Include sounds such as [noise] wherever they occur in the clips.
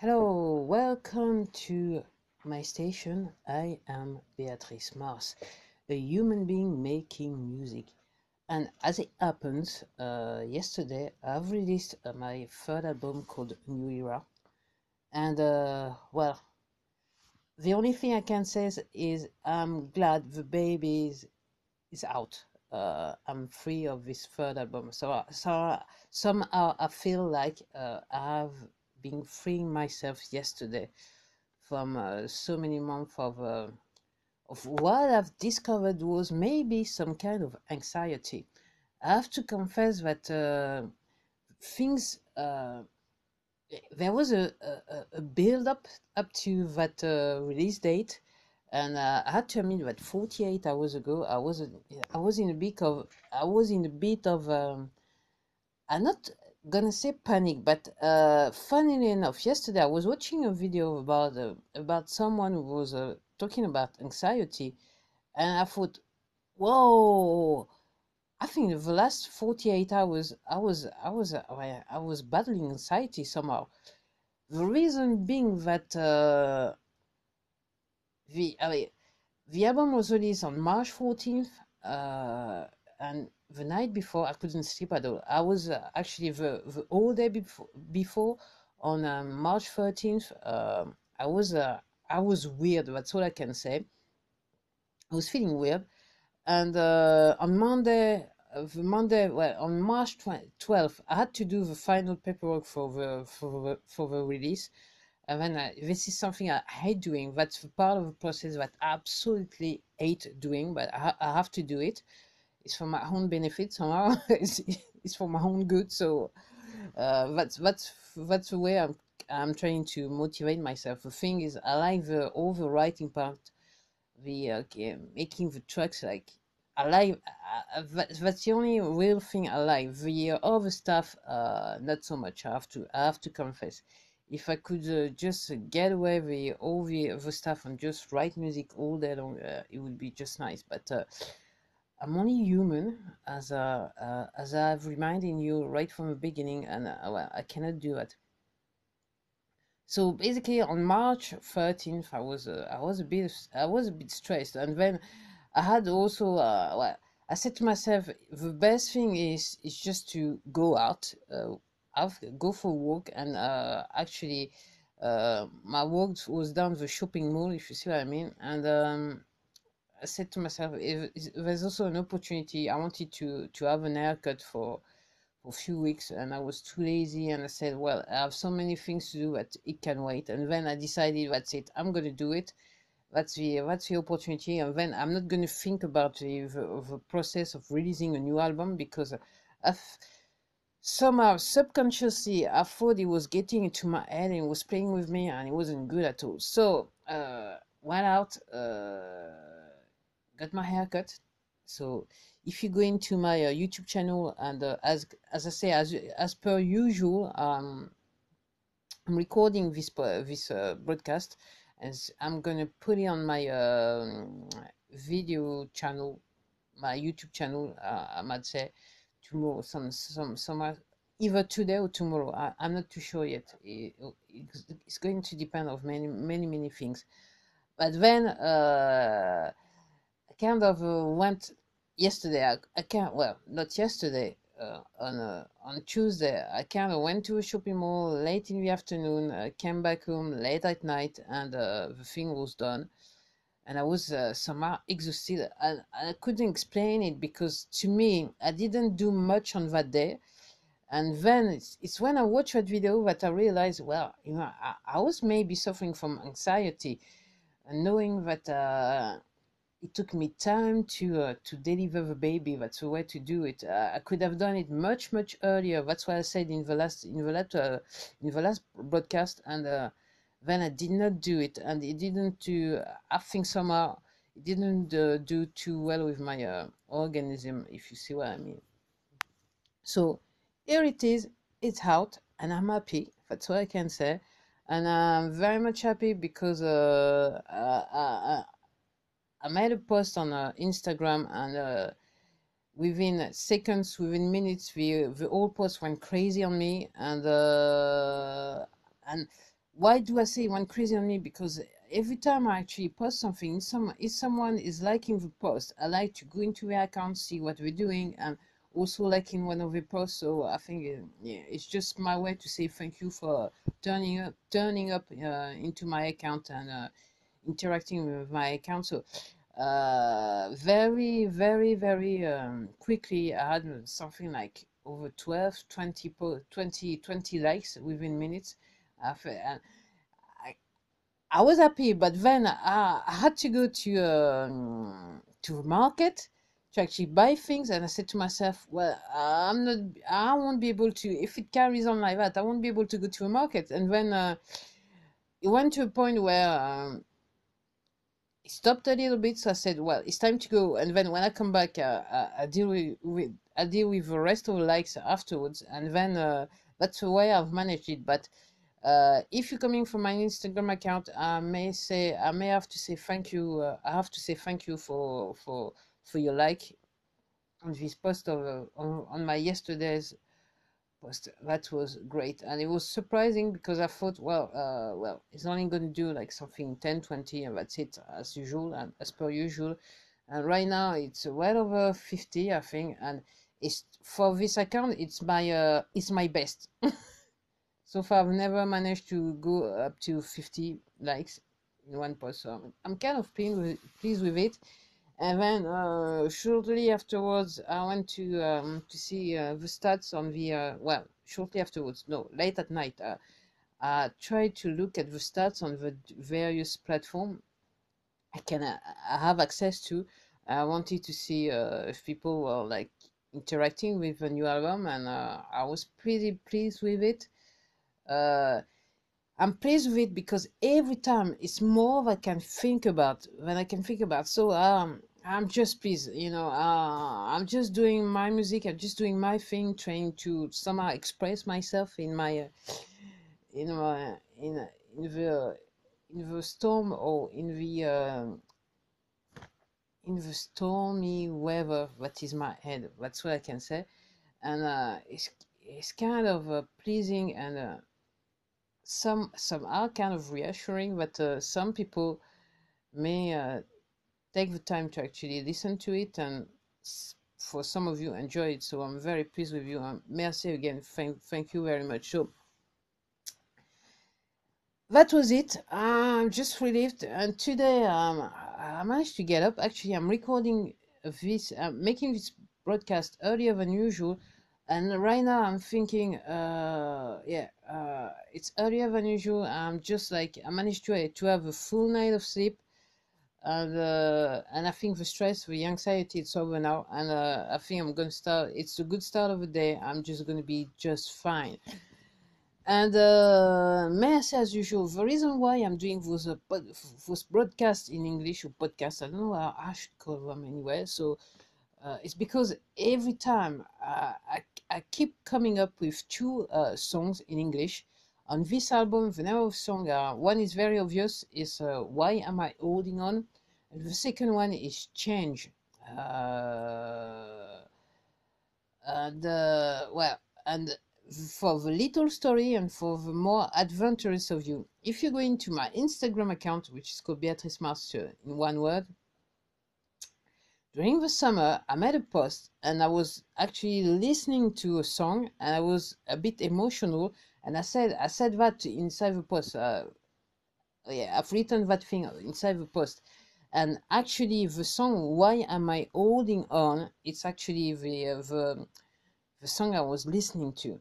Hello, welcome to my station. I am Beatrice Mars, a human being making music. And as it happens, uh, yesterday I've released uh, my third album called New Era. And uh, well, the only thing I can say is, I'm glad the baby is, is out. Uh, I'm free of this third album. So, so somehow I feel like uh, I've been freeing myself yesterday from uh, so many months of uh, of what I've discovered was maybe some kind of anxiety. I have to confess that uh, things uh, there was a, a, a build up up to that uh, release date, and uh, I had to admit that 48 hours ago I was I was in a bit of I was in a bit of um, I'm not gonna say panic, but uh, funnily enough, yesterday I was watching a video about uh, about someone who was uh, talking about anxiety, and I thought, whoa. I think the last 48 hours I was I was uh, I was battling anxiety somehow. The reason being that uh, the I mean, the album was released on March 14th, uh, and the night before I couldn't sleep at all. I was uh, actually the, the whole day before, before on um, March 13th. Um, I was uh, I was weird. That's all I can say. I was feeling weird, and uh, on Monday, uh, the Monday, well, on March 12th, I had to do the final paperwork for the for the, for the release. And then uh, this is something I hate doing. That's part of the process that I absolutely hate doing, but I, I have to do it it's for my own benefit somehow. it's, [laughs] it's for my own good. So uh, that's that's that's the way I'm I'm trying to motivate myself. The thing is, I like the all the writing part, the uh, making the tracks. Like I like uh, that, that's the only real thing I like. The uh, other stuff, uh, not so much. I have to I have to confess. If I could uh, just get away with all the other stuff and just write music all day long, uh, it would be just nice. But uh, I'm only human, as uh, uh, as I've reminded you right from the beginning, and uh, well, I cannot do it. So basically, on March 13th, I was uh, I was a bit I was a bit stressed, and then I had also uh, well, I said to myself, the best thing is is just to go out, uh, have, go for a walk, and actually, my walk was down the shopping mall, if you see what I mean, and. Um, I said to myself, if, there's also an opportunity. I wanted to to have an haircut for for a few weeks, and I was too lazy. And I said, well, I have so many things to do that it can wait. And then I decided, that's it. I'm gonna do it. That's the that's the opportunity. And then I'm not gonna think about the the, the process of releasing a new album because I've somehow subconsciously I thought it was getting into my head and it was playing with me and it wasn't good at all. So uh, went out. Uh, got my hair cut. So if you go into my uh, YouTube channel and uh, as as I say as as per usual, um, I'm recording this this uh, broadcast, as I'm gonna put it on my um, video channel, my YouTube channel. Uh, I might say tomorrow, some some some either today or tomorrow. I, am not too sure yet. It, it's going to depend of many many many things. But then. Kind of uh, went yesterday. I, I can't. Well, not yesterday. Uh, on uh, on Tuesday, I kind of went to a shopping mall late in the afternoon. I came back home late at night, and uh, the thing was done. And I was uh, somehow exhausted. And I couldn't explain it because to me, I didn't do much on that day. And then it's, it's when I watched that video that I realized, well, you know, I, I was maybe suffering from anxiety, and knowing that uh, it took me time to uh, to deliver the baby. That's the way to do it. Uh, I could have done it much much earlier. That's what I said in the last in the last uh, in the last broadcast, and uh, then I did not do it, and it didn't do. I think somehow it didn't uh, do too well with my uh, organism, if you see what I mean. So here it is. It's out, and I'm happy. That's what I can say and I'm very much happy because uh, I made a post on uh, Instagram and uh, within seconds, within minutes, the the whole post went crazy on me and uh, and why do I say went crazy on me? Because every time I actually post something, some if someone is liking the post, I like to go into their account, see what they're doing, and also liking one of the posts. So I think uh, yeah, it's just my way to say thank you for turning up, turning up uh, into my account and uh, interacting with my account. So uh, very, very, very um, quickly, I had something like over 12, 20, 20, 20 likes within minutes after, and I, I was happy, but then I, I had to go to um, to market to actually buy things, and I said to myself, well, I'm not, I won't be able to if it carries on like that, I won't be able to go to a market, and then uh, it went to a point where. Um, stopped a little bit, so I said, "Well, it's time to go." And then when I come back, uh, I, I deal with, with, I deal with the rest of the likes afterwards, and then uh, that's the way I've managed it. But uh, if you're coming from my Instagram account, I may say I may have to say thank you. Uh, I have to say thank you for for for your like on this post of uh, on, on my yesterday's That was great, and it was surprising because I thought, well, uh, well, it's only going to do like something 10, 20, and that's it as usual and as per usual. And right now it's well over 50, I think, and it's for this account. It's my uh, it's my best. [laughs] so far I've never managed to go up to 50 likes in one post so I'm kind of pleased with, pleased with it and then uh, shortly afterwards I went to um, to see uh, the stats on the uh, well shortly afterwards no late at night uh, I tried to look at the stats on the various platform. I can uh, I have access to I wanted to see uh, if people were like interacting with the new album and I was pretty pleased with it I'm pleased with it because every time it's more I can think about than I can think about. So um, I'm just pleased, you know. Uh, I'm just doing my music. I'm just doing my thing, trying to somehow express myself in my, uh, in my, in in the in the storm or in the uh, in the stormy weather that is my head. That's what I can say, and uh, it's it's kind of uh, pleasing and uh, some some are kind of reassuring, but uh, some people may uh, take the time to actually listen to it, and for some of you enjoy it. So I'm very pleased with you. Um, merci again. Thank thank you very much. So that was it. I'm just relieved, and today um, I managed to get up. Actually, I'm recording this, I'm making this broadcast earlier than usual and right now i'm thinking uh yeah uh it's earlier than usual. I'm just like i managed to to have a full night of sleep. And uh and i think the stress the anxiety it's over now. And uh i think i'm gonna start it's a good start of the day. I'm just gonna be just fine. And uh, say, as usual, the reason why I'm doing those, uh, those broadcasts in English or podcasts, I don't know how I should call them anyway. So uh, it's because every time uh, I, I keep coming up with two uh, songs in English. On this album, the name of song, uh, one is very obvious, is uh, Why Am I Holding On? And the second one is Change. Uh, and, well, and for the little story and for the more adventurous of you, if you go into my Instagram account, which is called Beatrice Mars in one word, during the summer, I made a post and I was actually listening to a song and I was a bit emotional. And I said, I said that inside the post. Uh, yeah, I've written that thing inside the post. And actually, the song "Why Am I Holding On" it's actually the uh, the the song I was listening to.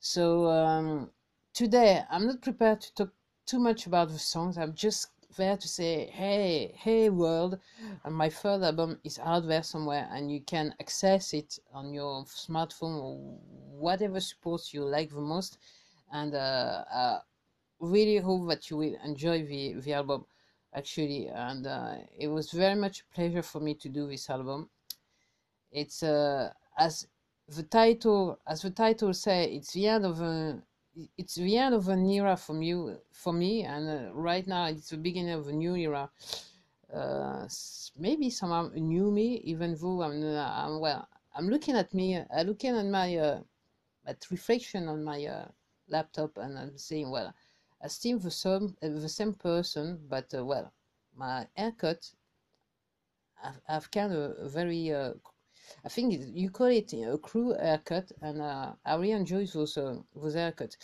So um, today, I'm not prepared to talk too much about the songs. I'm just there to say, hey, hey world, and my third album is out there somewhere and you can access it on your smartphone or whatever supports you like the most. And uh, uh, really hope that you will enjoy the, the album actually. And uh, it was very much a pleasure for me to do this album. It's uh, as the title, as the title say, it's the end of a it's the end of an era for you for me and uh, right now it's the beginning of a new era uh, maybe somehow a new me even though i'm, uh, I'm well i'm looking at me i'm uh, looking at my uh, at reflection on my uh, laptop and i'm saying well I still the same the same person, but well, my haircut. I've, I've kind of very I think you call it a crew haircut, and uh, I really enjoy those uh, those haircuts.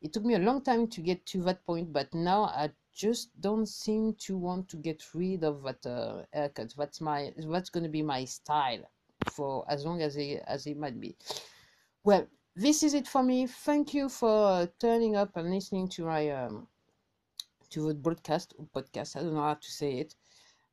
It took me a long time to get to that point, but now I just don't seem to want to get rid of that uh, haircut. That's my that's going to be my style for as long as it as it might be. Well, this is it for me. Thank you for turning up and listening to my um, to the broadcast podcast. I don't know how to say it.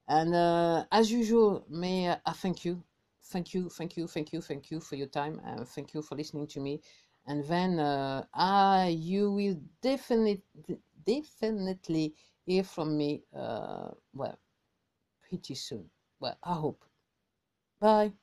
And uh, as usual, may I thank you, thank you, thank you, thank you, thank you for your time, and thank you for listening to me. And then uh, I, you will definitely, definitely hear from me. Uh, well, pretty soon. Well, I hope. Bye.